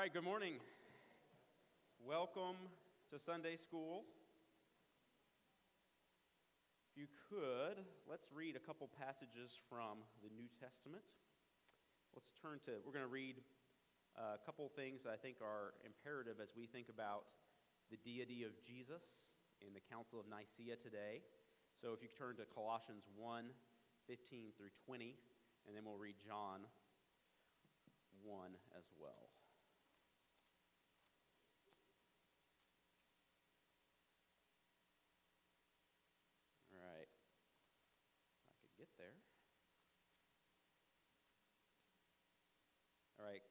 right, good morning. Welcome to Sunday school. If you could, let's read a couple passages from the New Testament. Let's turn to, we're going to read uh, a couple things that I think are imperative as we think about the deity of Jesus in the Council of Nicaea today. So if you turn to Colossians 1 15 through 20, and then we'll read John 1 as well. All right. If I could get there. All right.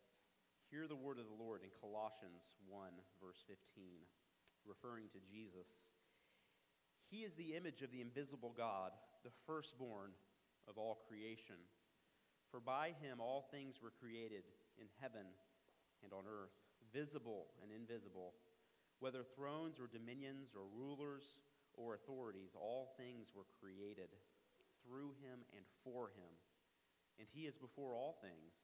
Hear the word of the Lord in Colossians 1, verse 15, referring to Jesus. He is the image of the invisible God, the firstborn of all creation. For by him all things were created in heaven and on earth, visible and invisible, whether thrones or dominions or rulers or authorities, all things were created through him and for him. And he is before all things,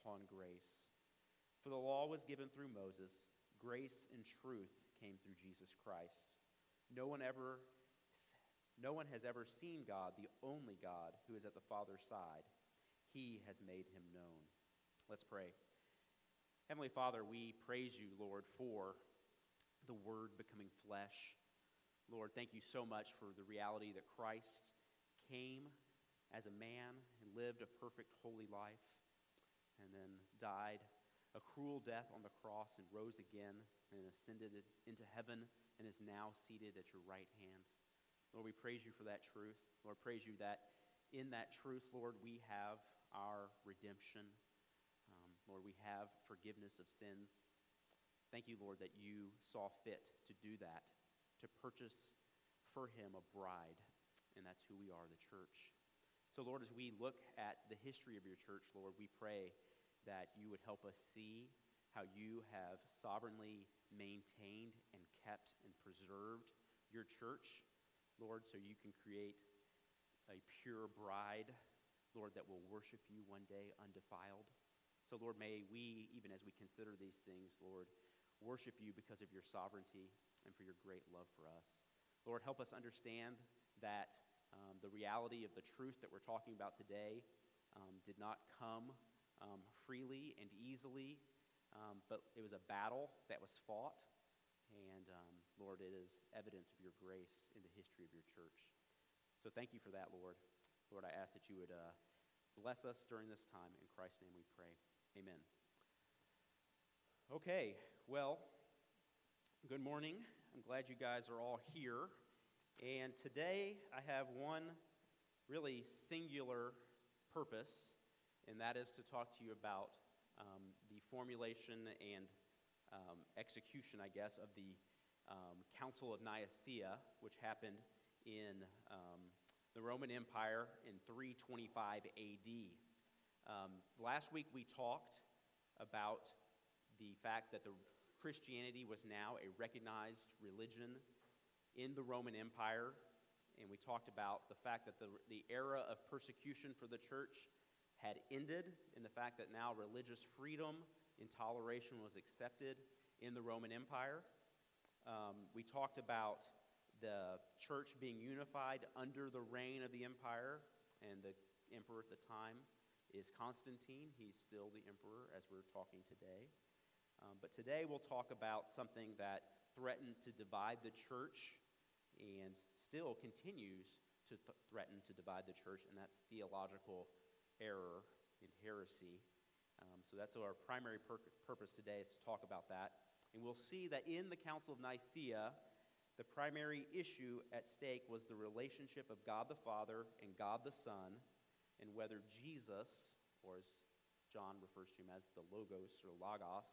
upon grace. For the law was given through Moses, grace and truth came through Jesus Christ. No one ever no one has ever seen God, the only God who is at the Father's side. He has made him known. Let's pray. Heavenly Father, we praise you, Lord, for the Word becoming flesh. Lord, thank you so much for the reality that Christ came as a man and lived a perfect, holy life, and then died a cruel death on the cross and rose again and ascended into heaven and is now seated at your right hand. Lord, we praise you for that truth. Lord, praise you that in that truth, Lord, we have our redemption. Um, Lord, we have forgiveness of sins. Thank you, Lord, that you saw fit to do that, to purchase for him a bride, and that's who we are, the church. So, Lord, as we look at the history of your church, Lord, we pray that you would help us see how you have sovereignly maintained and kept and preserved your church Lord, so you can create a pure bride, Lord, that will worship you one day undefiled. So, Lord, may we, even as we consider these things, Lord, worship you because of your sovereignty and for your great love for us. Lord, help us understand that um, the reality of the truth that we're talking about today um, did not come um, freely and easily, um, but it was a battle that was fought. And um, Lord, it is evidence of your grace in the history of your church. So thank you for that, Lord. Lord, I ask that you would uh, bless us during this time. In Christ's name we pray. Amen. Okay, well, good morning. I'm glad you guys are all here. And today I have one really singular purpose, and that is to talk to you about um, the formulation and um, execution, I guess, of the um, Council of Nicaea, which happened in um, the Roman Empire in 325 AD. Um, last week we talked about the fact that the Christianity was now a recognized religion in the Roman Empire. And we talked about the fact that the, the era of persecution for the church had ended, in the fact that now religious freedom and toleration was accepted in the Roman Empire. Um, we talked about the church being unified under the reign of the empire, and the emperor at the time is Constantine. He's still the emperor as we're talking today. Um, but today we'll talk about something that threatened to divide the church and still continues to th- threaten to divide the church, and that's theological error and heresy. Um, so that's our primary pur- purpose today is to talk about that. And we'll see that in the Council of Nicaea, the primary issue at stake was the relationship of God the Father and God the Son, and whether Jesus, or as John refers to him as the Logos or Logos,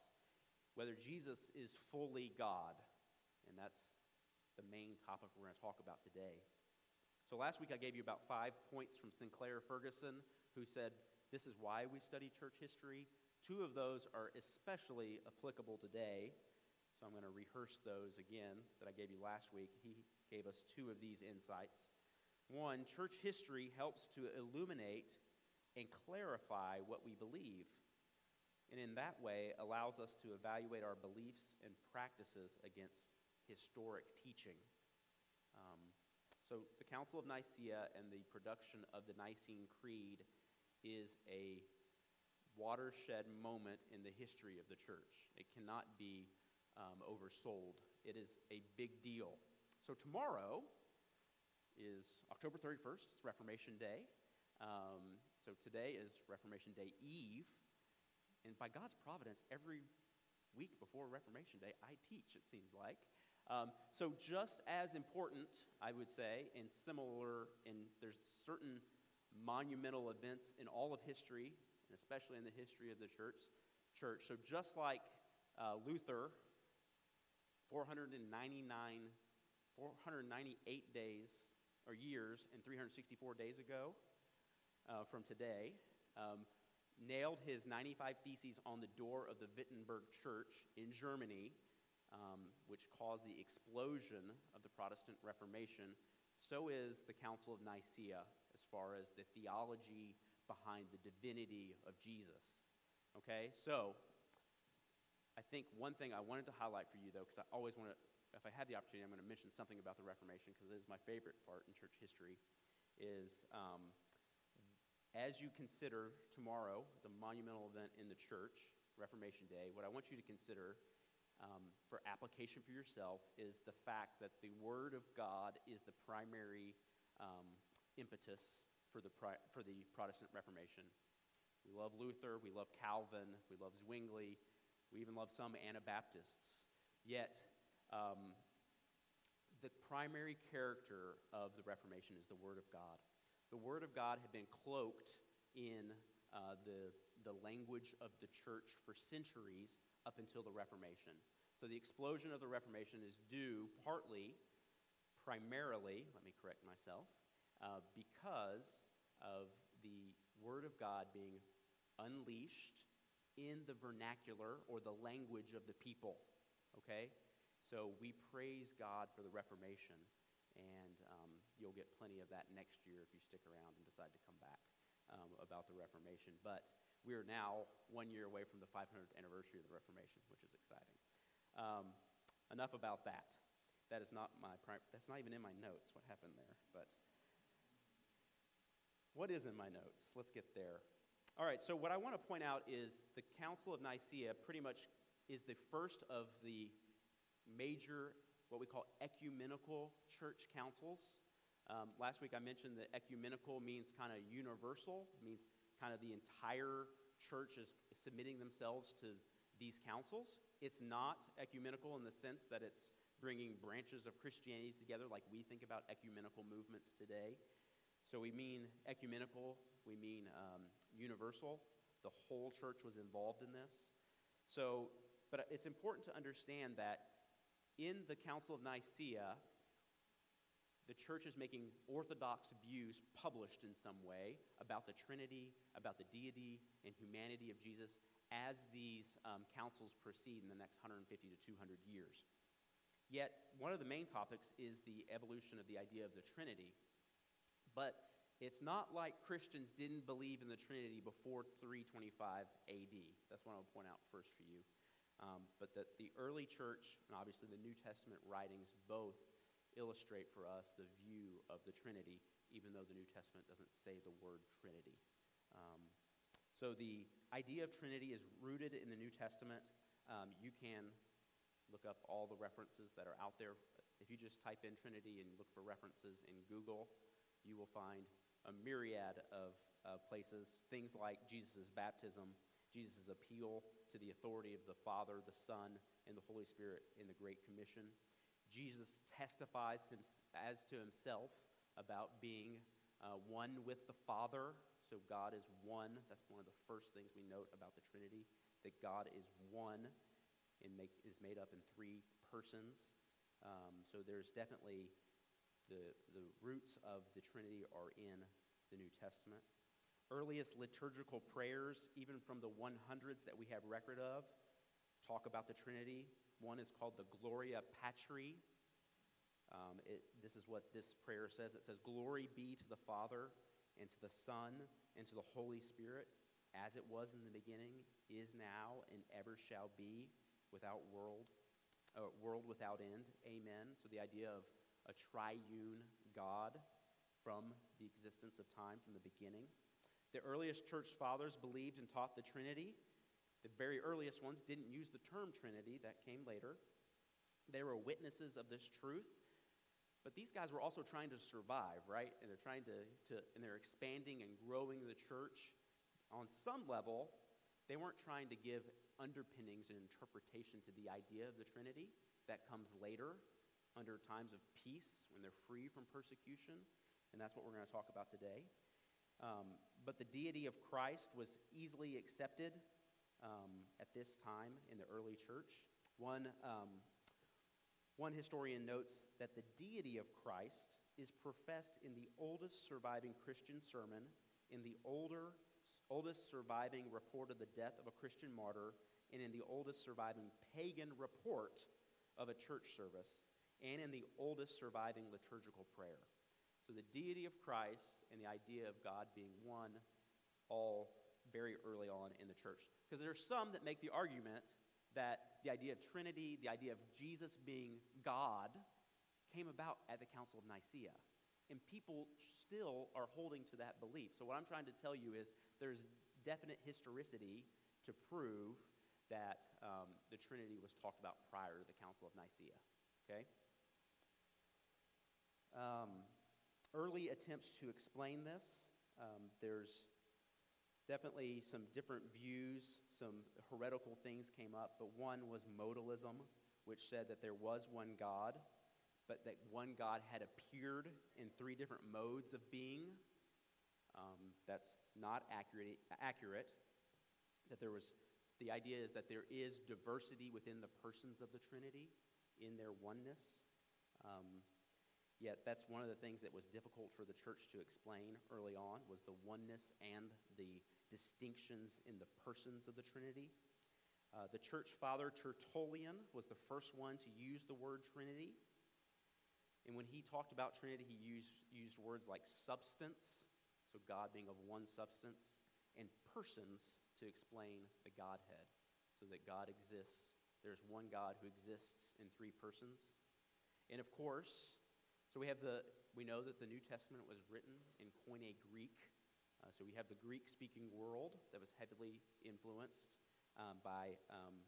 whether Jesus is fully God. And that's the main topic we're going to talk about today. So last week I gave you about five points from Sinclair Ferguson, who said this is why we study church history. Two of those are especially applicable today. So I'm going to rehearse those again that I gave you last week. He gave us two of these insights. One, church history helps to illuminate and clarify what we believe, and in that way allows us to evaluate our beliefs and practices against historic teaching. Um, so, the Council of Nicaea and the production of the Nicene Creed is a watershed moment in the history of the church. It cannot be um, oversold, it is a big deal. So, tomorrow is October 31st, it's Reformation Day. Um, so, today is Reformation Day Eve. And by God's providence, every week before Reformation Day, I teach, it seems like. Um, so, just as important, I would say, and similar, and there's certain monumental events in all of history, and especially in the history of the church. Church. So, just like uh, Luther, 499, 498 days or years and 364 days ago uh, from today, um, nailed his 95 Theses on the door of the Wittenberg Church in Germany um, which caused the explosion of the Protestant Reformation, so is the Council of Nicaea as far as the theology behind the divinity of Jesus. Okay, so I think one thing I wanted to highlight for you, though, because I always want to, if I had the opportunity, I'm going to mention something about the Reformation because it is my favorite part in church history, is um, as you consider tomorrow, it's a monumental event in the church, Reformation Day, what I want you to consider um, for application for yourself is the fact that the Word of God is the primary um, impetus for the, for the Protestant Reformation. We love Luther, we love Calvin, we love Zwingli, we even love some Anabaptists. Yet, um, the primary character of the Reformation is the Word of God. The Word of God had been cloaked in uh, the, the language of the church for centuries up until the Reformation. So the explosion of the Reformation is due partly, primarily, let me correct myself, uh, because of the Word of God being unleashed in the vernacular or the language of the people. Okay? So we praise God for the Reformation, and um, you'll get plenty of that next year if you stick around and decide to come back um, about the Reformation. But we are now one year away from the 500th anniversary of the Reformation, which is exciting. Um, enough about that. That is not my prime, that's not even in my notes. What happened there? But what is in my notes? Let's get there. All right, so what I want to point out is the Council of Nicaea pretty much is the first of the major, what we call ecumenical church councils. Um, last week I mentioned that ecumenical means kind of universal, means kind of the entire church is submitting themselves to these councils. It's not ecumenical in the sense that it's bringing branches of Christianity together like we think about ecumenical movements today. So we mean ecumenical, we mean um, universal. The whole church was involved in this. So, but it's important to understand that in the Council of Nicaea, the church is making orthodox views published in some way about the Trinity, about the deity and humanity of Jesus as these um, councils proceed in the next 150 to 200 years. Yet, one of the main topics is the evolution of the idea of the Trinity. But it's not like Christians didn't believe in the Trinity before 325 AD. That's what I'll point out first for you. Um, but that the early church, and obviously the New Testament writings, both illustrate for us the view of the Trinity, even though the New Testament doesn't say the word Trinity. Um, so the idea of Trinity is rooted in the New Testament. Um, you can look up all the references that are out there. If you just type in Trinity and look for references in Google, you will find a myriad of uh, places. Things like Jesus' baptism, Jesus' appeal to the authority of the Father, the Son, and the Holy Spirit in the Great Commission. Jesus testifies as to himself about being uh, one with the Father. So God is one. That's one of the first things we note about the Trinity that God is one and make, is made up in three persons. Um, so there's definitely the, the roots of the Trinity are in the New Testament. Earliest liturgical prayers, even from the 100s that we have record of, talk about the Trinity. One is called the Gloria Patri. Um, it, this is what this prayer says it says, Glory be to the Father, and to the Son, and to the Holy Spirit, as it was in the beginning, is now, and ever shall be, without world, uh, world without end. Amen. So the idea of a triune God from the existence of time, from the beginning. The earliest church fathers believed and taught the Trinity. The very earliest ones didn't use the term Trinity, that came later. They were witnesses of this truth. But these guys were also trying to survive, right? And they're trying to, to and they're expanding and growing the church. On some level, they weren't trying to give underpinnings and interpretation to the idea of the Trinity. That comes later under times of peace when they're free from persecution. And that's what we're going to talk about today. Um, but the deity of Christ was easily accepted um, at this time in the early church. One, um, one historian notes that the deity of Christ is professed in the oldest surviving Christian sermon, in the older, oldest surviving report of the death of a Christian martyr, and in the oldest surviving pagan report of a church service, and in the oldest surviving liturgical prayer. So the deity of Christ and the idea of God being one, all very early on in the church. Because there's some that make the argument that the idea of Trinity, the idea of Jesus being God, came about at the Council of Nicaea. And people still are holding to that belief. So, what I'm trying to tell you is there's definite historicity to prove that um, the Trinity was talked about prior to the Council of Nicaea. Okay? Um, early attempts to explain this, um, there's definitely some different views, some heretical things came up, but one was modalism, which said that there was one God, but that one God had appeared in three different modes of being. Um, that's not accurate, accurate. That there was, the idea is that there is diversity within the persons of the Trinity in their oneness. Um, Yet that's one of the things that was difficult for the church to explain early on was the oneness and the distinctions in the persons of the Trinity. Uh, the church father Tertullian was the first one to use the word Trinity. And when he talked about Trinity, he used, used words like substance, so God being of one substance, and persons to explain the Godhead, so that God exists. There's one God who exists in three persons. And of course, so we have the we know that the New Testament was written in Koine Greek. Uh, so we have the Greek-speaking world that was heavily influenced um, by um,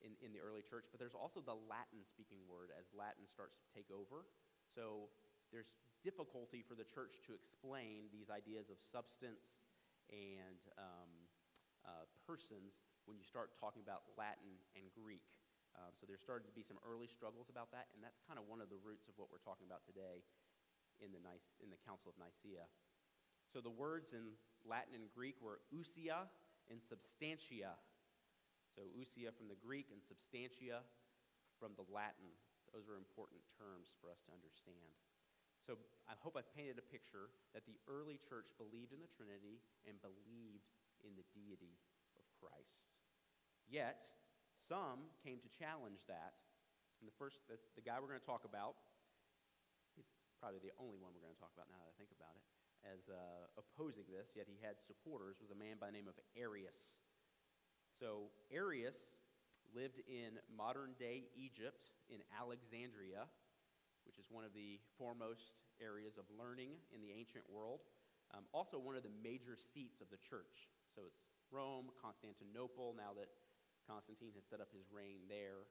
in, in the early church, but there's also the Latin-speaking word as Latin starts to take over. So there's difficulty for the church to explain these ideas of substance and um, uh, persons when you start talking about Latin and Greek. Um, so there started to be some early struggles about that, and that's kind of one of the roots of what we're talking about today in the, Nice, in the Council of Nicaea. So the words in Latin and Greek were ousia and substantia. So ousia from the Greek and substantia from the Latin. Those are important terms for us to understand. So I hope I've painted a picture that the early church believed in the Trinity and believed in the deity of Christ. Yet, some came to challenge that. And the first, the, the guy we're going to talk about, he's probably the only one we're going to talk about now that I think about it, as uh, opposing this, yet he had supporters, was a man by the name of Arius. So, Arius lived in modern day Egypt in Alexandria which is one of the foremost areas of learning in the ancient world. Um, also, one of the major seats of the church. So it's Rome, Constantinople, now that Constantine has set up his reign there,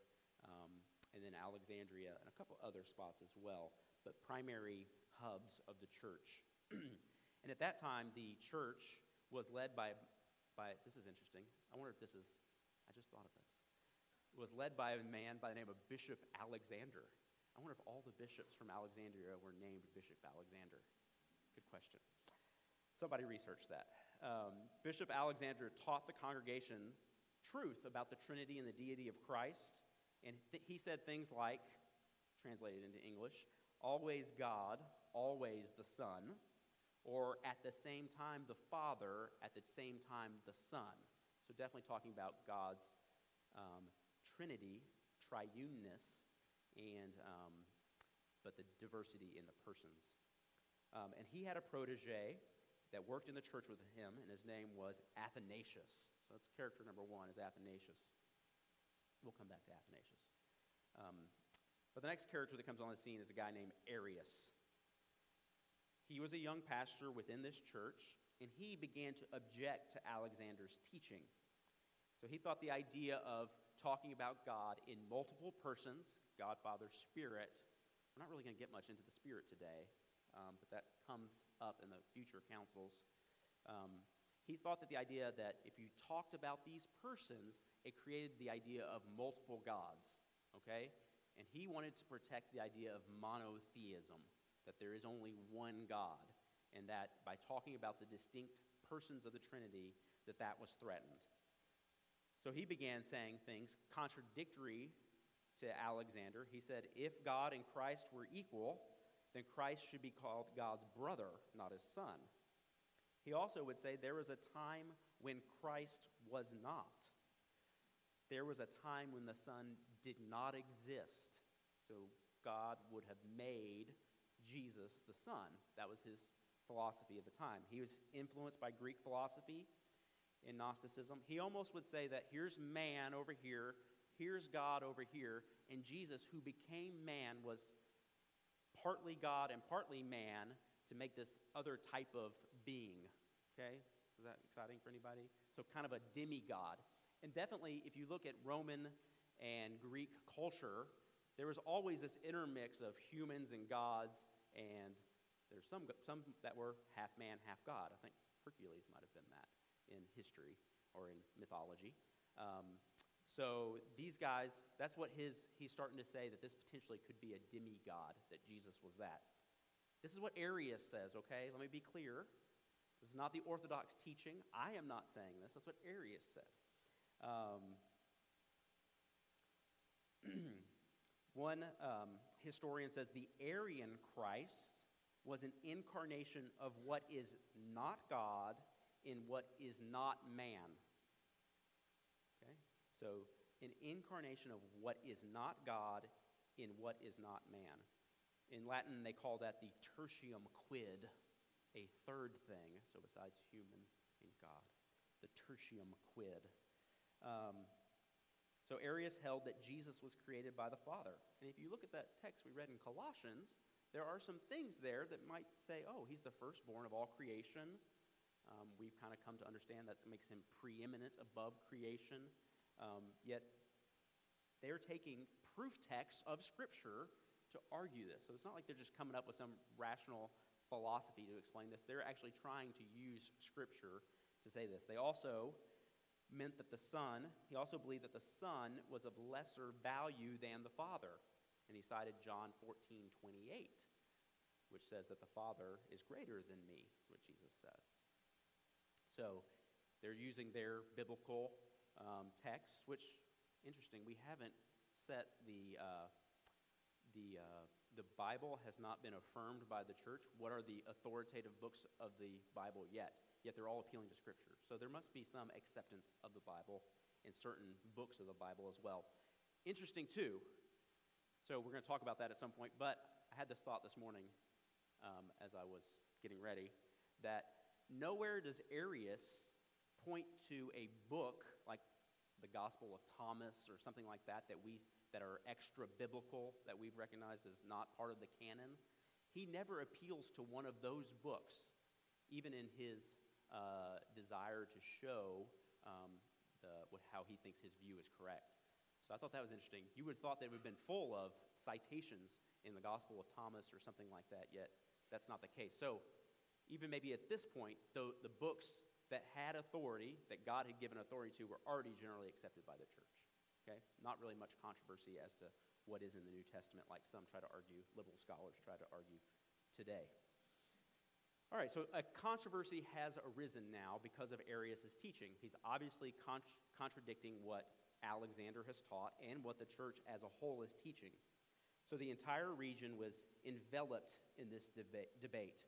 um, and then Alexandria, and a couple other spots as well, but primary hubs of the church. and at that time, the church was led by, by, this is interesting. I wonder if this is, I just thought of this. It was led by a man by the name of Bishop Alexander. I wonder if all the bishops from Alexandria were named Bishop Alexander. Good question. Somebody research that. Um, Bishop Alexander taught the congregation truth about the Trinity and the deity of Christ. And th- he said things like, translated into English, always God, always the Son, or at the same time the Father, at the same time the Son. So definitely talking about God's um, Trinity, triuneness, and um, but the diversity in the persons. Um, and he had a protege that worked in the church with him, and his name was Athanasius. That's character number one is Athanasius. We'll come back to Athanasius. Um, but the next character that comes on the scene is a guy named Arius. He was a young pastor within this church, and he began to object to Alexander's teaching. So he thought the idea of talking about God in multiple persons, God, Father, Spirit. We're not really going to get much into the Spirit today, um, but that comes up in the future councils. Um, he thought that the idea that if you talked about these persons, it created the idea of multiple gods, okay? And he wanted to protect the idea of monotheism, that there is only one God, and that by talking about the distinct persons of the Trinity, that that was threatened. So he began saying things contradictory to Alexander. He said, If God and Christ were equal, then Christ should be called God's brother, not his son. He also would say there was a time when Christ was not. There was a time when the Son did not exist. So God would have made Jesus the Son. That was his philosophy at the time. He was influenced by Greek philosophy in Gnosticism. He almost would say that here's man over here, here's God over here, and Jesus, who became man, was partly God and partly man to make this other type of being. Okay? Is that exciting for anybody? So, kind of a demigod. And definitely, if you look at Roman and Greek culture, there was always this intermix of humans and gods, and there's some, some that were half man, half God. I think Hercules might have been that in history or in mythology. Um, so these guys, that's what his, he's starting to say that this potentially could be a demigod, that Jesus was that. This is what Arius says, okay? Let me be clear. This is not the Orthodox teaching. I am not saying this. That's what Arius said. Um, one um, historian says the Arian Christ was an incarnation of what is not God in what is not man. Okay? So, an incarnation of what is not God in what is not man. In Latin, they call that the tertium quid, a third thing, so besides human and God, the tertium quid. Um, so Arius held that Jesus was created by the Father. And if you look at that text we read in Colossians, there are some things there that might say, oh, he's the firstborn of all creation. Um, we've kind of come to understand that makes him preeminent above creation. Um, yet they're taking proof texts of Scripture to argue this. So it's not like they're just coming up with some rational philosophy to explain this. They're actually trying to use Scripture to say this. They also meant that the Son, he also believed that the Son was of lesser value than the Father. And he cited John 14, 28, which says that the Father is greater than me, is what Jesus says. So they're using their biblical um, text, which, interesting, we haven't set the, uh, the, uh, the Bible has not been affirmed by the church. What are the authoritative books of the Bible yet? Yet they're all appealing to Scripture. So there must be some acceptance of the Bible in certain books of the Bible as well. Interesting, too. So we're going to talk about that at some point. But I had this thought this morning um, as I was getting ready that nowhere does Arius point to a book like the Gospel of Thomas or something like that that we that are extra biblical that we've recognized as not part of the canon. He never appeals to one of those books, even in his uh, desire to show um, the, what, how he thinks his view is correct. So I thought that was interesting. You would have thought they would have been full of citations in the Gospel of Thomas or something like that, yet that's not the case. So even maybe at this point, the, the books that had authority, that God had given authority to, were already generally accepted by the church. Okay? Not really much controversy as to what is in the New Testament, like some try to argue, liberal scholars try to argue today. All right, so a controversy has arisen now because of Arius' teaching. He's obviously con- contradicting what Alexander has taught and what the church as a whole is teaching. So the entire region was enveloped in this deba- debate.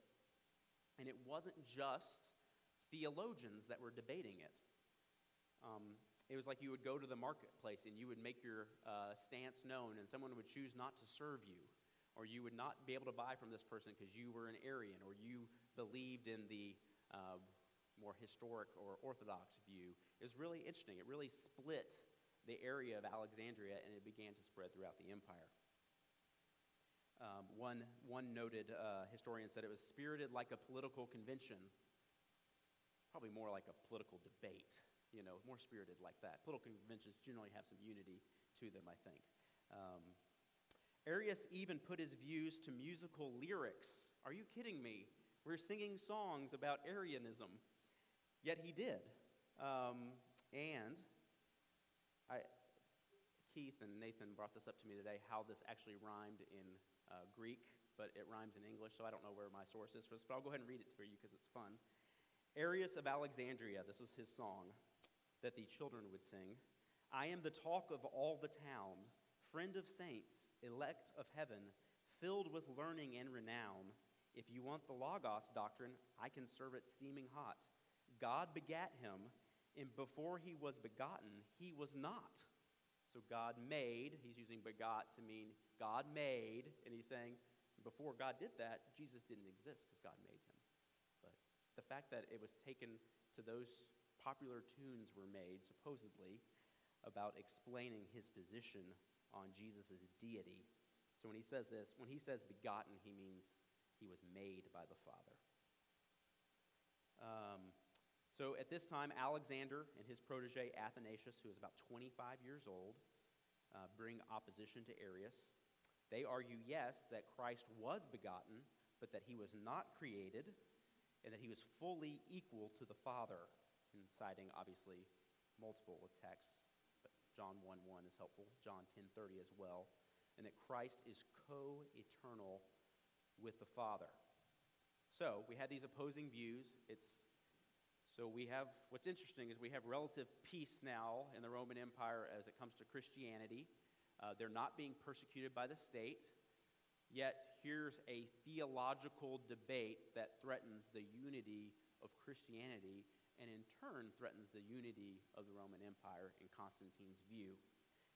And it wasn't just theologians that were debating it. Um, it was like you would go to the marketplace and you would make your uh, stance known, and someone would choose not to serve you, or you would not be able to buy from this person because you were an Arian, or you believed in the uh, more historic or orthodox view. It was really interesting. It really split the area of Alexandria and it began to spread throughout the empire. Um, one, one noted uh, historian said it was spirited like a political convention, probably more like a political debate, you know, more spirited like that. Political conventions generally have some unity to them, I think. Um, Arius even put his views to musical lyrics. Are you kidding me? We're singing songs about Arianism. Yet he did. Um, and I, Keith and Nathan brought this up to me today how this actually rhymed in uh, Greek, but it rhymes in English, so I don't know where my source is for this, but I'll go ahead and read it for you because it's fun. Arius of Alexandria, this was his song that the children would sing. I am the talk of all the town, friend of saints, elect of heaven, filled with learning and renown. If you want the Logos doctrine, I can serve it steaming hot. God begat him, and before he was begotten, he was not. So God made, he's using begot to mean God made, and he's saying before God did that, Jesus didn't exist because God made him. But the fact that it was taken to those popular tunes were made, supposedly, about explaining his position on Jesus' deity. So when he says this, when he says begotten, he means he was made by the Father. Um, so at this time, Alexander and his protege Athanasius, who is about 25 years old, uh, bring opposition to Arius. They argue, yes, that Christ was begotten, but that he was not created, and that he was fully equal to the Father, and citing, obviously, multiple texts. But John 1 1 is helpful, John ten thirty as well, and that Christ is co eternal with the Father. So we had these opposing views. It's so we have what's interesting is we have relative peace now in the Roman Empire as it comes to Christianity. Uh, they're not being persecuted by the state. Yet here's a theological debate that threatens the unity of Christianity and in turn threatens the unity of the Roman Empire in Constantine's view.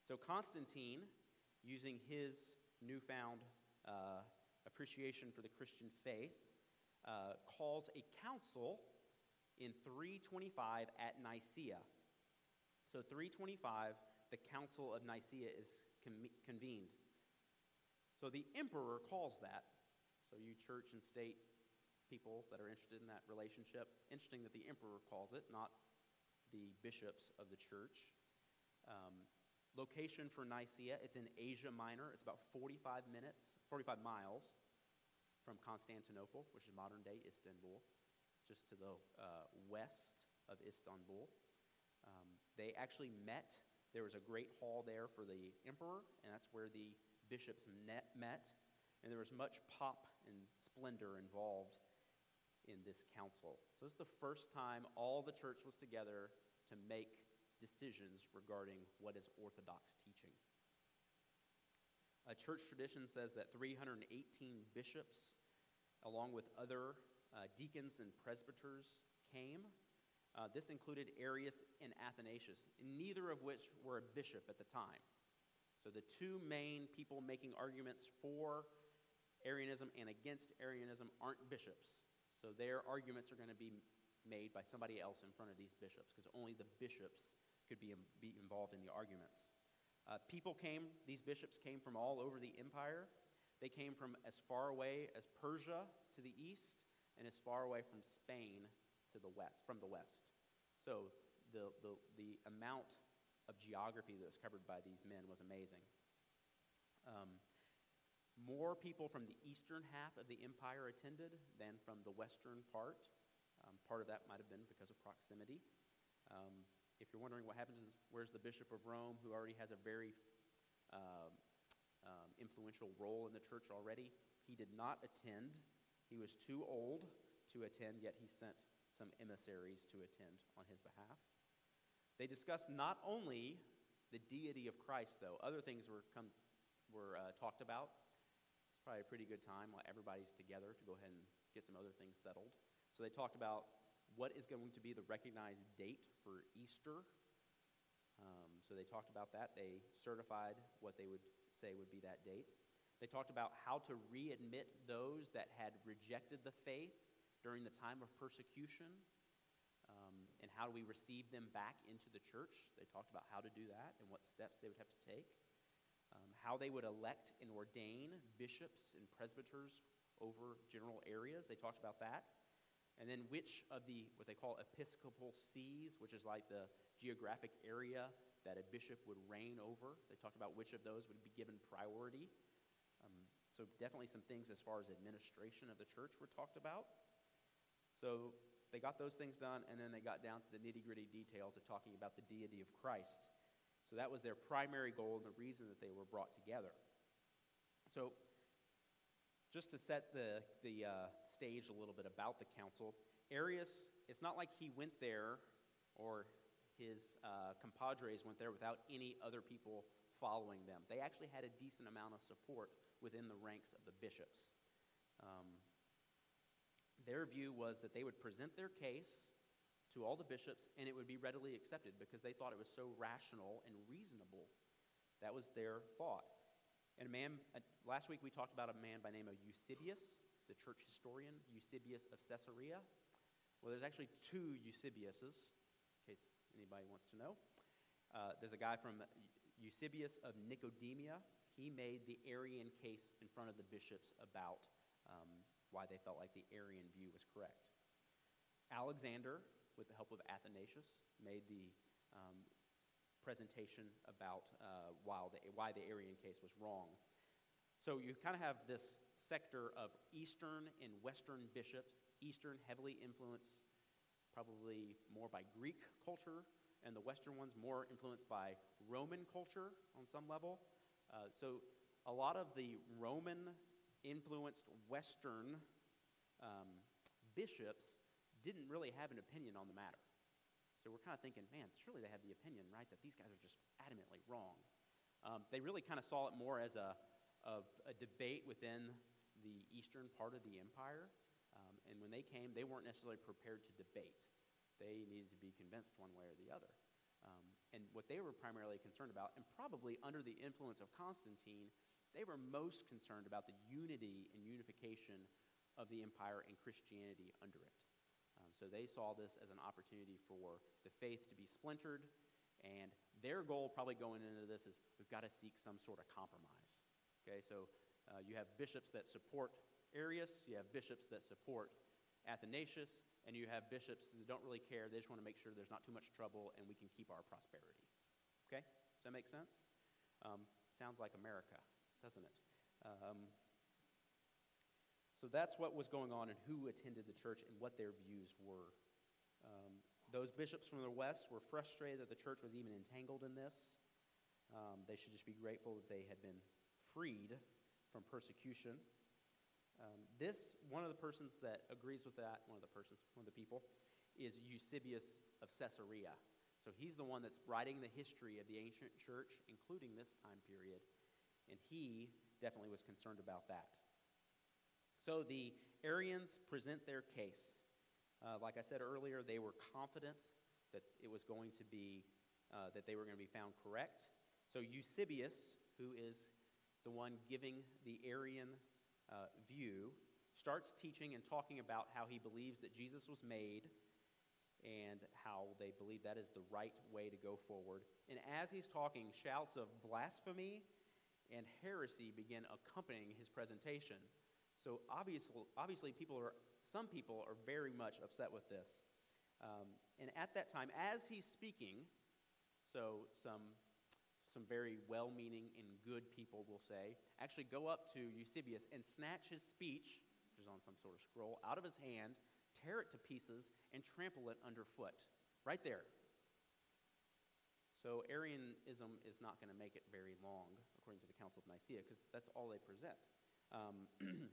So Constantine, using his newfound uh, appreciation for the Christian faith, uh, calls a council in 325 at Nicaea. So, 325, the Council of Nicaea is convened. So, the emperor calls that. So, you church and state people that are interested in that relationship, interesting that the emperor calls it, not the bishops of the church. Um, location for Nicaea, it's in Asia Minor. It's about 45 minutes, 45 miles from Constantinople, which is modern day Istanbul, just to the uh, west of Istanbul. Um, they actually met. There was a great hall there for the emperor, and that's where the bishops met. And there was much pomp and splendor involved in this council. So, this is the first time all the church was together to make decisions regarding what is Orthodox teaching. A church tradition says that 318 bishops, along with other uh, deacons and presbyters, came. Uh, this included Arius and Athanasius, neither of which were a bishop at the time. So the two main people making arguments for Arianism and against Arianism aren't bishops. So their arguments are going to be made by somebody else in front of these bishops because only the bishops could be, be involved in the arguments. Uh, people came, these bishops came from all over the empire. They came from as far away as Persia to the east and as far away from Spain to the west, from the west. So the, the, the amount of geography that was covered by these men was amazing. Um, more people from the eastern half of the empire attended than from the western part. Um, part of that might have been because of proximity. Um, if you're wondering what happens, is where's the Bishop of Rome, who already has a very uh, um, influential role in the church already? He did not attend. He was too old to attend, yet he sent some emissaries to attend on his behalf. They discussed not only the deity of Christ, though, other things were, come, were uh, talked about. Probably a pretty good time while everybody's together to go ahead and get some other things settled. So they talked about what is going to be the recognized date for Easter. Um, so they talked about that. They certified what they would say would be that date. They talked about how to readmit those that had rejected the faith during the time of persecution um, and how do we receive them back into the church. They talked about how to do that and what steps they would have to take. How they would elect and ordain bishops and presbyters over general areas. They talked about that. And then which of the, what they call episcopal sees, which is like the geographic area that a bishop would reign over. They talked about which of those would be given priority. Um, so, definitely some things as far as administration of the church were talked about. So, they got those things done, and then they got down to the nitty gritty details of talking about the deity of Christ. So, that was their primary goal and the reason that they were brought together. So, just to set the, the uh, stage a little bit about the council, Arius, it's not like he went there or his uh, compadres went there without any other people following them. They actually had a decent amount of support within the ranks of the bishops. Um, their view was that they would present their case to all the bishops and it would be readily accepted because they thought it was so rational and reasonable. That was their thought. And a man, uh, last week we talked about a man by name of Eusebius, the church historian, Eusebius of Caesarea. Well, there's actually two Eusebiuses, in case anybody wants to know. Uh, there's a guy from Eusebius of Nicomedia. He made the Arian case in front of the bishops about um, why they felt like the Arian view was correct. Alexander, with the help of Athanasius, made the um, presentation about uh, why, the, why the Arian case was wrong. So you kind of have this sector of Eastern and Western bishops, Eastern heavily influenced probably more by Greek culture, and the Western ones more influenced by Roman culture on some level. Uh, so a lot of the Roman influenced Western um, bishops didn't really have an opinion on the matter. So we're kind of thinking, man, surely they have the opinion, right, that these guys are just adamantly wrong. Um, they really kind of saw it more as a, a, a debate within the eastern part of the empire. Um, and when they came, they weren't necessarily prepared to debate. They needed to be convinced one way or the other. Um, and what they were primarily concerned about, and probably under the influence of Constantine, they were most concerned about the unity and unification of the empire and Christianity under it. So they saw this as an opportunity for the faith to be splintered. And their goal, probably going into this, is we've got to seek some sort of compromise. Okay, so uh, you have bishops that support Arius, you have bishops that support Athanasius, and you have bishops that don't really care. They just want to make sure there's not too much trouble and we can keep our prosperity. Okay? Does that make sense? Um, sounds like America, doesn't it? Um, so that's what was going on and who attended the church and what their views were. Um, those bishops from the West were frustrated that the church was even entangled in this. Um, they should just be grateful that they had been freed from persecution. Um, this, one of the persons that agrees with that, one of the persons, one of the people, is Eusebius of Caesarea. So he's the one that's writing the history of the ancient church, including this time period. And he definitely was concerned about that. So the Arians present their case. Uh, like I said earlier, they were confident that it was going to be, uh, that they were going to be found correct. So Eusebius, who is the one giving the Arian uh, view, starts teaching and talking about how he believes that Jesus was made and how they believe that is the right way to go forward. And as he's talking, shouts of blasphemy and heresy begin accompanying his presentation. So obviously, obviously people are, some people are very much upset with this. Um, and at that time, as he's speaking, so some, some very well meaning and good people will say, actually go up to Eusebius and snatch his speech, which is on some sort of scroll, out of his hand, tear it to pieces, and trample it underfoot. Right there. So Arianism is not going to make it very long, according to the Council of Nicaea, because that's all they present. Um,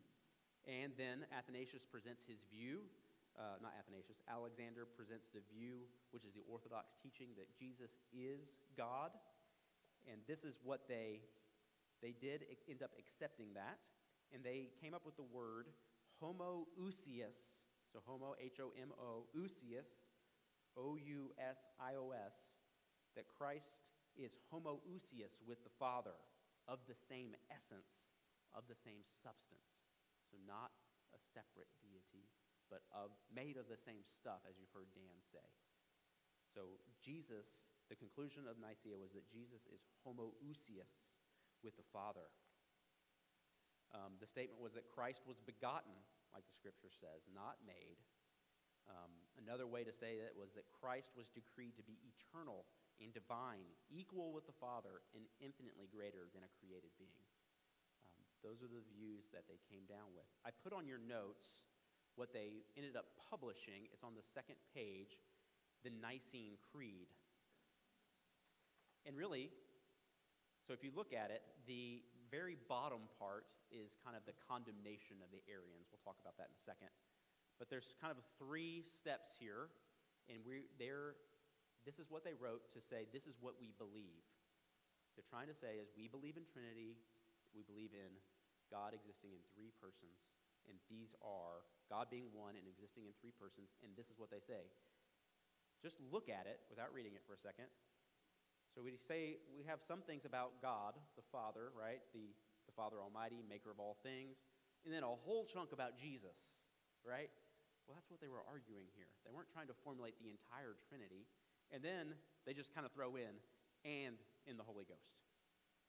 And then Athanasius presents his view. Uh, not Athanasius, Alexander presents the view, which is the Orthodox teaching that Jesus is God. And this is what they, they did end up accepting that. And they came up with the word homoousios. So homo, H O M O, ousios, O U S I O S, that Christ is homoousios with the Father, of the same essence, of the same substance. So, not a separate deity, but of, made of the same stuff, as you've heard Dan say. So, Jesus, the conclusion of Nicaea was that Jesus is homoousios with the Father. Um, the statement was that Christ was begotten, like the scripture says, not made. Um, another way to say that was that Christ was decreed to be eternal and divine, equal with the Father, and infinitely greater than a created being. Those are the views that they came down with. I put on your notes what they ended up publishing. It's on the second page the Nicene Creed. And really, so if you look at it, the very bottom part is kind of the condemnation of the Arians. We'll talk about that in a second. But there's kind of three steps here, and we there this is what they wrote to say this is what we believe. They're trying to say is we believe in Trinity, we believe in God existing in three persons, and these are God being one and existing in three persons, and this is what they say. Just look at it without reading it for a second. So we say we have some things about God, the Father, right? The, the Father Almighty, maker of all things, and then a whole chunk about Jesus, right? Well, that's what they were arguing here. They weren't trying to formulate the entire Trinity, and then they just kind of throw in, and in the Holy Ghost.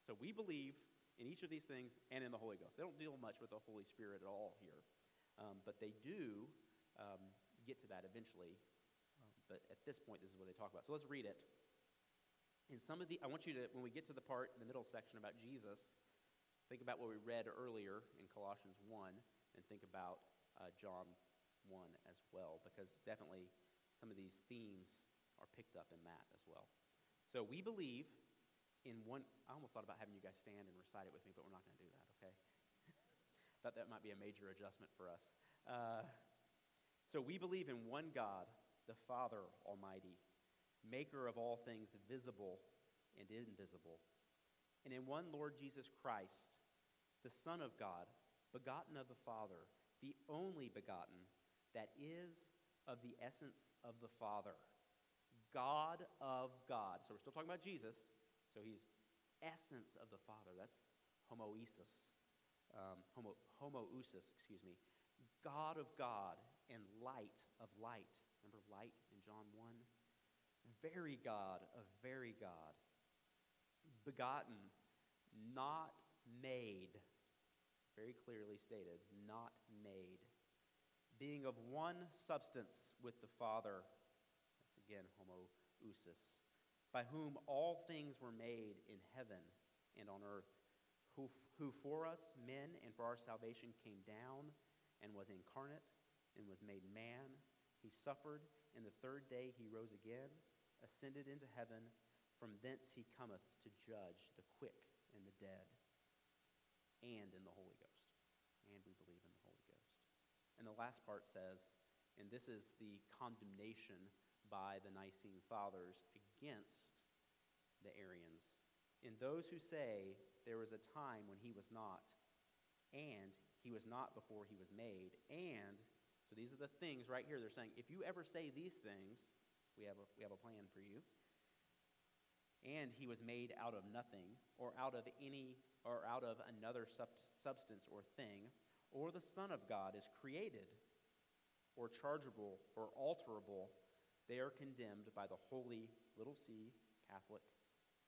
So we believe in each of these things and in the Holy Ghost. They don't deal much with the Holy Spirit at all here, um, but they do um, get to that eventually. But at this point, this is what they talk about. So let's read it. In some of the, I want you to, when we get to the part in the middle section about Jesus, think about what we read earlier in Colossians 1 and think about uh, John 1 as well, because definitely some of these themes are picked up in that as well. So we believe in one, I almost thought about having you guys stand and recite it with me, but we're not going to do that, okay? thought that might be a major adjustment for us. Uh, so we believe in one God, the Father Almighty, maker of all things visible and invisible, and in one Lord Jesus Christ, the Son of God, begotten of the Father, the only begotten that is of the essence of the Father, God of God. So we're still talking about Jesus so he's essence of the Father. That's homoesis. Um, homo, homoousios, excuse me. God of God and light of light. Remember light in John 1? Very God of very God. Begotten, not made. Very clearly stated, not made. Being of one substance with the Father. That's again homoousios by whom all things were made in heaven and on earth, who, who for us men and for our salvation came down and was incarnate and was made man. He suffered and the third day he rose again, ascended into heaven. From thence he cometh to judge the quick and the dead, and in the Holy Ghost. And we believe in the Holy Ghost. And the last part says, and this is the condemnation by the Nicene Fathers against the Arians. In those who say there was a time when he was not, and he was not before he was made, and so these are the things right here. They're saying, if you ever say these things, we have a, we have a plan for you. And he was made out of nothing, or out of any, or out of another sub- substance or thing, or the Son of God is created, or chargeable, or alterable, they are condemned by the holy, little c, Catholic,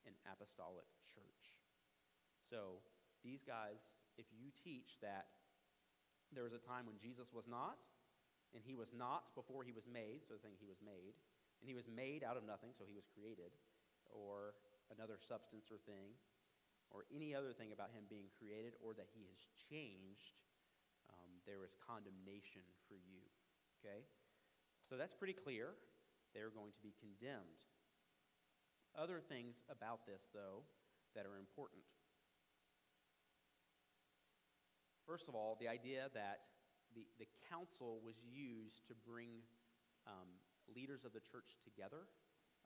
and apostolic church. So, these guys, if you teach that there was a time when Jesus was not, and he was not before he was made, so saying he was made, and he was made out of nothing, so he was created, or another substance or thing, or any other thing about him being created, or that he has changed, um, there is condemnation for you. Okay? So that's pretty clear. They're going to be condemned. Other things about this, though, that are important. First of all, the idea that the, the council was used to bring um, leaders of the church together.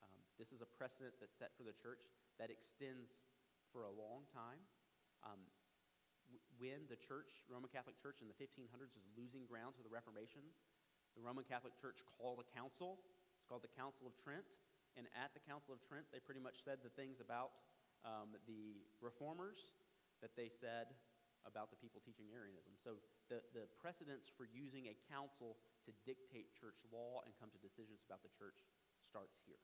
Um, this is a precedent that's set for the church that extends for a long time. Um, when the church, Roman Catholic Church in the 1500s, is losing ground to the Reformation, the Roman Catholic Church called a council. It's called the Council of Trent. And at the Council of Trent, they pretty much said the things about um, the reformers that they said about the people teaching Arianism. So the, the precedence for using a council to dictate church law and come to decisions about the church starts here.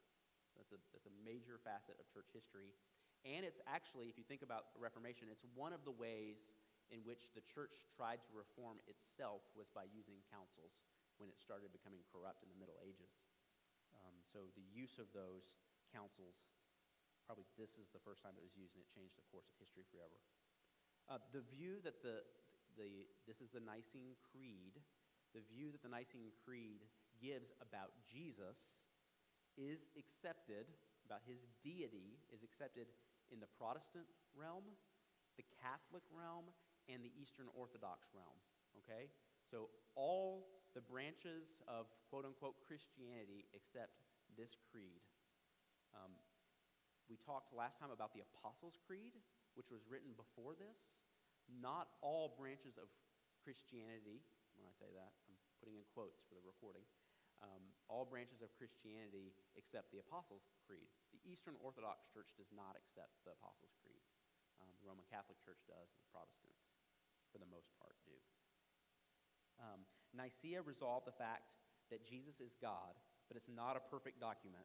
That's a, that's a major facet of church history. And it's actually, if you think about the Reformation, it's one of the ways in which the church tried to reform itself was by using councils when it started becoming corrupt in the Middle Ages. So the use of those councils, probably this is the first time it was used, and it changed the course of history forever. Uh, the view that the, the, this is the Nicene Creed, the view that the Nicene Creed gives about Jesus is accepted, about his deity, is accepted in the Protestant realm, the Catholic realm, and the Eastern Orthodox realm. Okay? So all the branches of quote unquote Christianity accept this creed. Um, we talked last time about the Apostles' Creed, which was written before this. Not all branches of Christianity, when I say that, I'm putting in quotes for the recording, um, all branches of Christianity accept the Apostles' Creed. The Eastern Orthodox Church does not accept the Apostles' Creed. Um, the Roman Catholic Church does, and the Protestants, for the most part, do. Um, Nicaea resolved the fact that Jesus is God, but it's not a perfect document.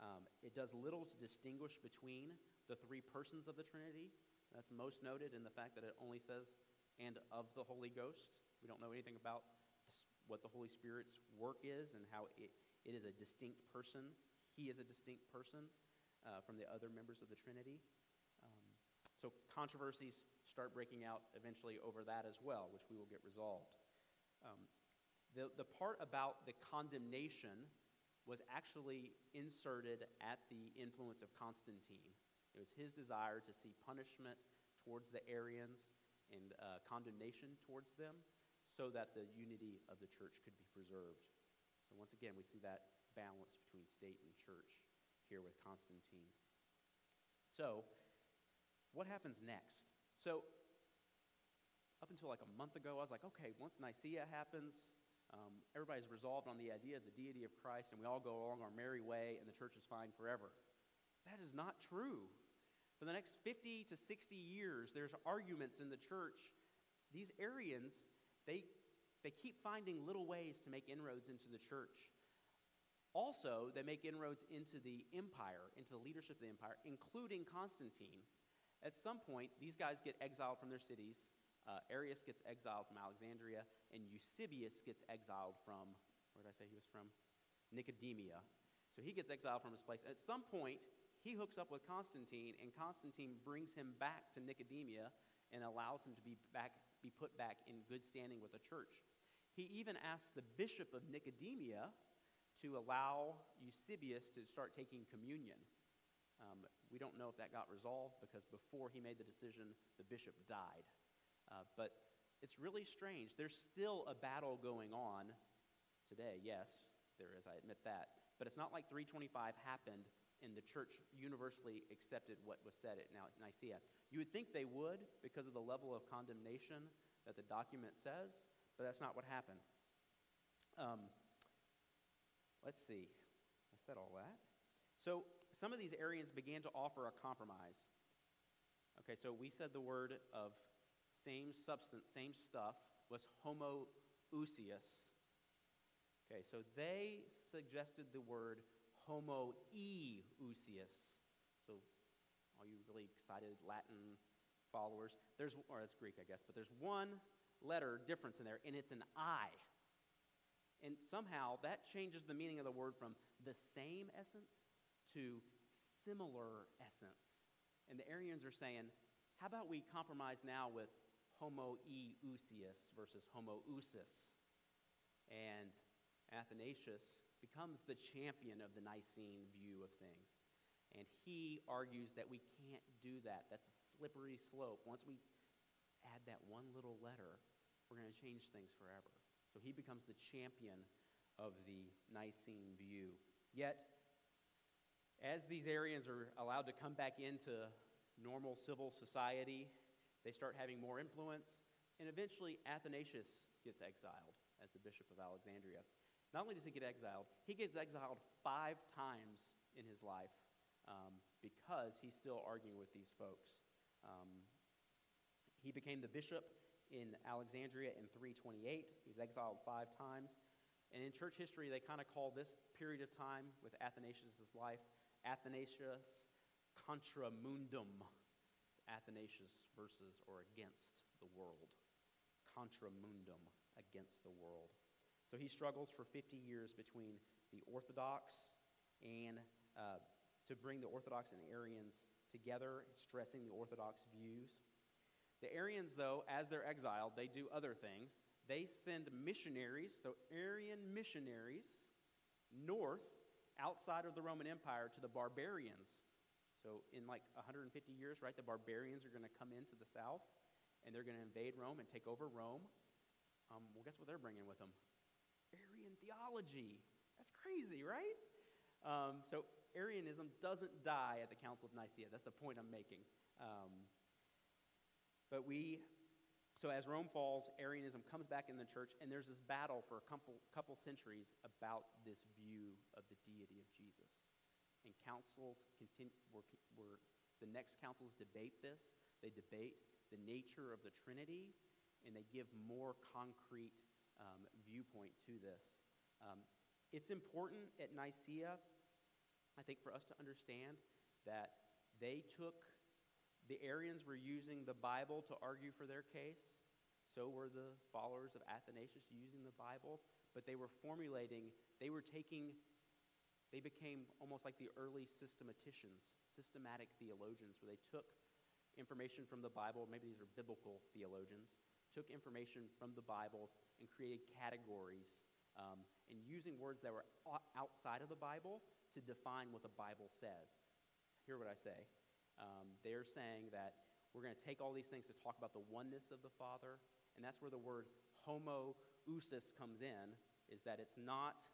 Um, it does little to distinguish between the three persons of the Trinity, that's most noted in the fact that it only says, and of the Holy Ghost. We don't know anything about what the Holy Spirit's work is and how it, it is a distinct person. He is a distinct person uh, from the other members of the Trinity. Um, so controversies start breaking out eventually over that as well, which we will get resolved. Um, the, the part about the condemnation was actually inserted at the influence of Constantine. It was his desire to see punishment towards the Arians and uh, condemnation towards them so that the unity of the church could be preserved. So, once again, we see that balance between state and church here with Constantine. So, what happens next? So, up until like a month ago, I was like, okay, once Nicaea happens, um, everybody's resolved on the idea of the deity of Christ, and we all go along our merry way, and the church is fine forever. That is not true. For the next 50 to 60 years, there's arguments in the church. These Arians, they, they keep finding little ways to make inroads into the church. Also, they make inroads into the empire, into the leadership of the empire, including Constantine. At some point, these guys get exiled from their cities. Uh, Arius gets exiled from Alexandria, and Eusebius gets exiled from, where did I say he was from? Nicomedia. So he gets exiled from his place. At some point, he hooks up with Constantine, and Constantine brings him back to Nicomedia and allows him to be, back, be put back in good standing with the church. He even asks the bishop of Nicomedia to allow Eusebius to start taking communion. Um, we don't know if that got resolved because before he made the decision, the bishop died. Uh, but it's really strange. There's still a battle going on today. Yes, there is. I admit that. But it's not like 325 happened and the church universally accepted what was said at Nicaea. You would think they would because of the level of condemnation that the document says, but that's not what happened. Um, let's see. I said all that. So some of these Arians began to offer a compromise. Okay, so we said the word of same substance, same stuff, was homoousios. Okay, so they suggested the word homoiousios. So, all you really excited Latin followers, there's, or that's Greek, I guess, but there's one letter difference in there, and it's an I. And somehow that changes the meaning of the word from the same essence to similar essence. And the Arians are saying, how about we compromise now with homoousios versus homoousis? And Athanasius becomes the champion of the Nicene view of things. And he argues that we can't do that. That's a slippery slope. Once we add that one little letter, we're going to change things forever. So he becomes the champion of the Nicene view. Yet, as these Arians are allowed to come back into normal civil society, they start having more influence, and eventually Athanasius gets exiled as the Bishop of Alexandria. Not only does he get exiled, he gets exiled five times in his life um, because he's still arguing with these folks. Um, he became the bishop in Alexandria in 328. He's exiled five times. And in church history, they kind of call this period of time with Athanasius' life Athanasius contra mundum. Athanasius versus or against the world. Contra mundum, against the world. So he struggles for 50 years between the Orthodox and uh, to bring the Orthodox and Arians together, stressing the Orthodox views. The Arians, though, as they're exiled, they do other things. They send missionaries, so Arian missionaries, north outside of the Roman Empire to the barbarians. So, in like 150 years, right, the barbarians are going to come into the south and they're going to invade Rome and take over Rome. Um, well, guess what they're bringing with them? Arian theology. That's crazy, right? Um, so, Arianism doesn't die at the Council of Nicaea. That's the point I'm making. Um, but we so as Rome falls, Arianism comes back in the church, and there's this battle for a couple, couple centuries about this view of the deity of Jesus. And councils continue, were, were, the next councils debate this. They debate the nature of the Trinity, and they give more concrete um, viewpoint to this. Um, it's important at Nicaea, I think, for us to understand that they took the Arians were using the Bible to argue for their case. So were the followers of Athanasius using the Bible. But they were formulating, they were taking, they became almost like the early systematicians, systematic theologians, where they took information from the Bible, maybe these are biblical theologians, took information from the Bible and created categories um, and using words that were outside of the Bible to define what the Bible says. Hear what I say. Um, they're saying that we're going to take all these things to talk about the oneness of the Father, and that's where the word homoousios comes in, is that it's not,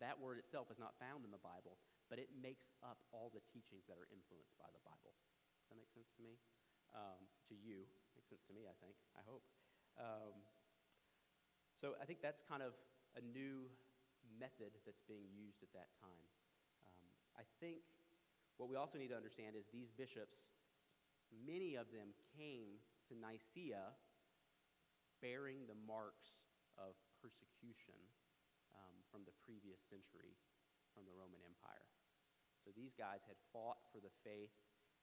that word itself is not found in the Bible, but it makes up all the teachings that are influenced by the Bible. Does that make sense to me? Um, to you. Makes sense to me, I think. I hope. Um, so I think that's kind of a new method that's being used at that time. Um, I think what we also need to understand is these bishops, many of them came to Nicaea bearing the marks of persecution from the previous century from the Roman Empire. So these guys had fought for the faith,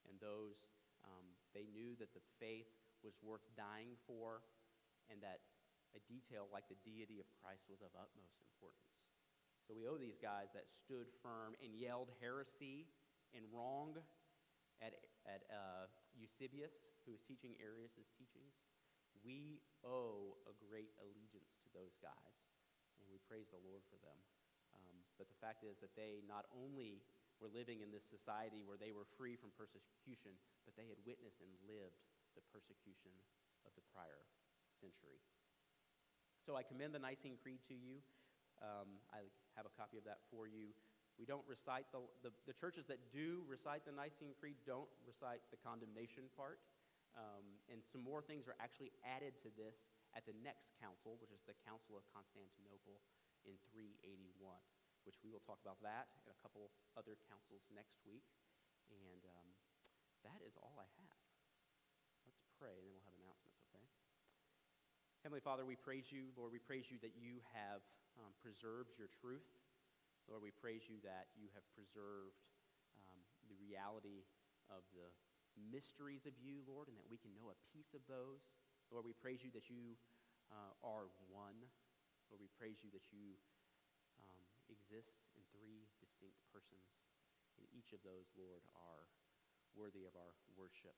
and those, um, they knew that the faith was worth dying for, and that a detail like the deity of Christ was of utmost importance. So we owe these guys that stood firm and yelled heresy and wrong at, at uh, Eusebius, who was teaching Arius' teachings, we owe a great allegiance to those guys, we praise the Lord for them. Um, but the fact is that they not only were living in this society where they were free from persecution, but they had witnessed and lived the persecution of the prior century. So I commend the Nicene Creed to you. Um, I have a copy of that for you. We don't recite the, the, the, churches that do recite the Nicene Creed don't recite the condemnation part. Um, and some more things are actually added to this at the next council, which is the Council of Constantinople in 381, which we will talk about that and a couple other councils next week. And um, that is all I have. Let's pray, and then we'll have announcements, okay? Heavenly Father, we praise you. Lord, we praise you that you have um, preserved your truth. Lord, we praise you that you have preserved um, the reality of the mysteries of you, Lord, and that we can know a piece of those. Lord, we praise you that you uh, are one. Lord, we praise you that you um, exist in three distinct persons. And each of those, Lord, are worthy of our worship.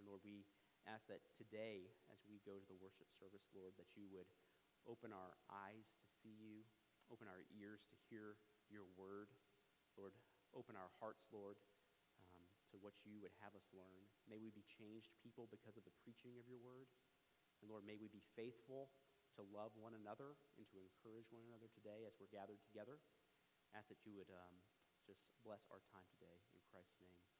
And Lord, we ask that today, as we go to the worship service, Lord, that you would open our eyes to see you, Open our ears to hear your word. Lord, open our hearts, Lord, um, to what you would have us learn. May we be changed people because of the preaching of your word. And Lord, may we be faithful to love one another and to encourage one another today as we're gathered together. Ask that you would um, just bless our time today. In Christ's name.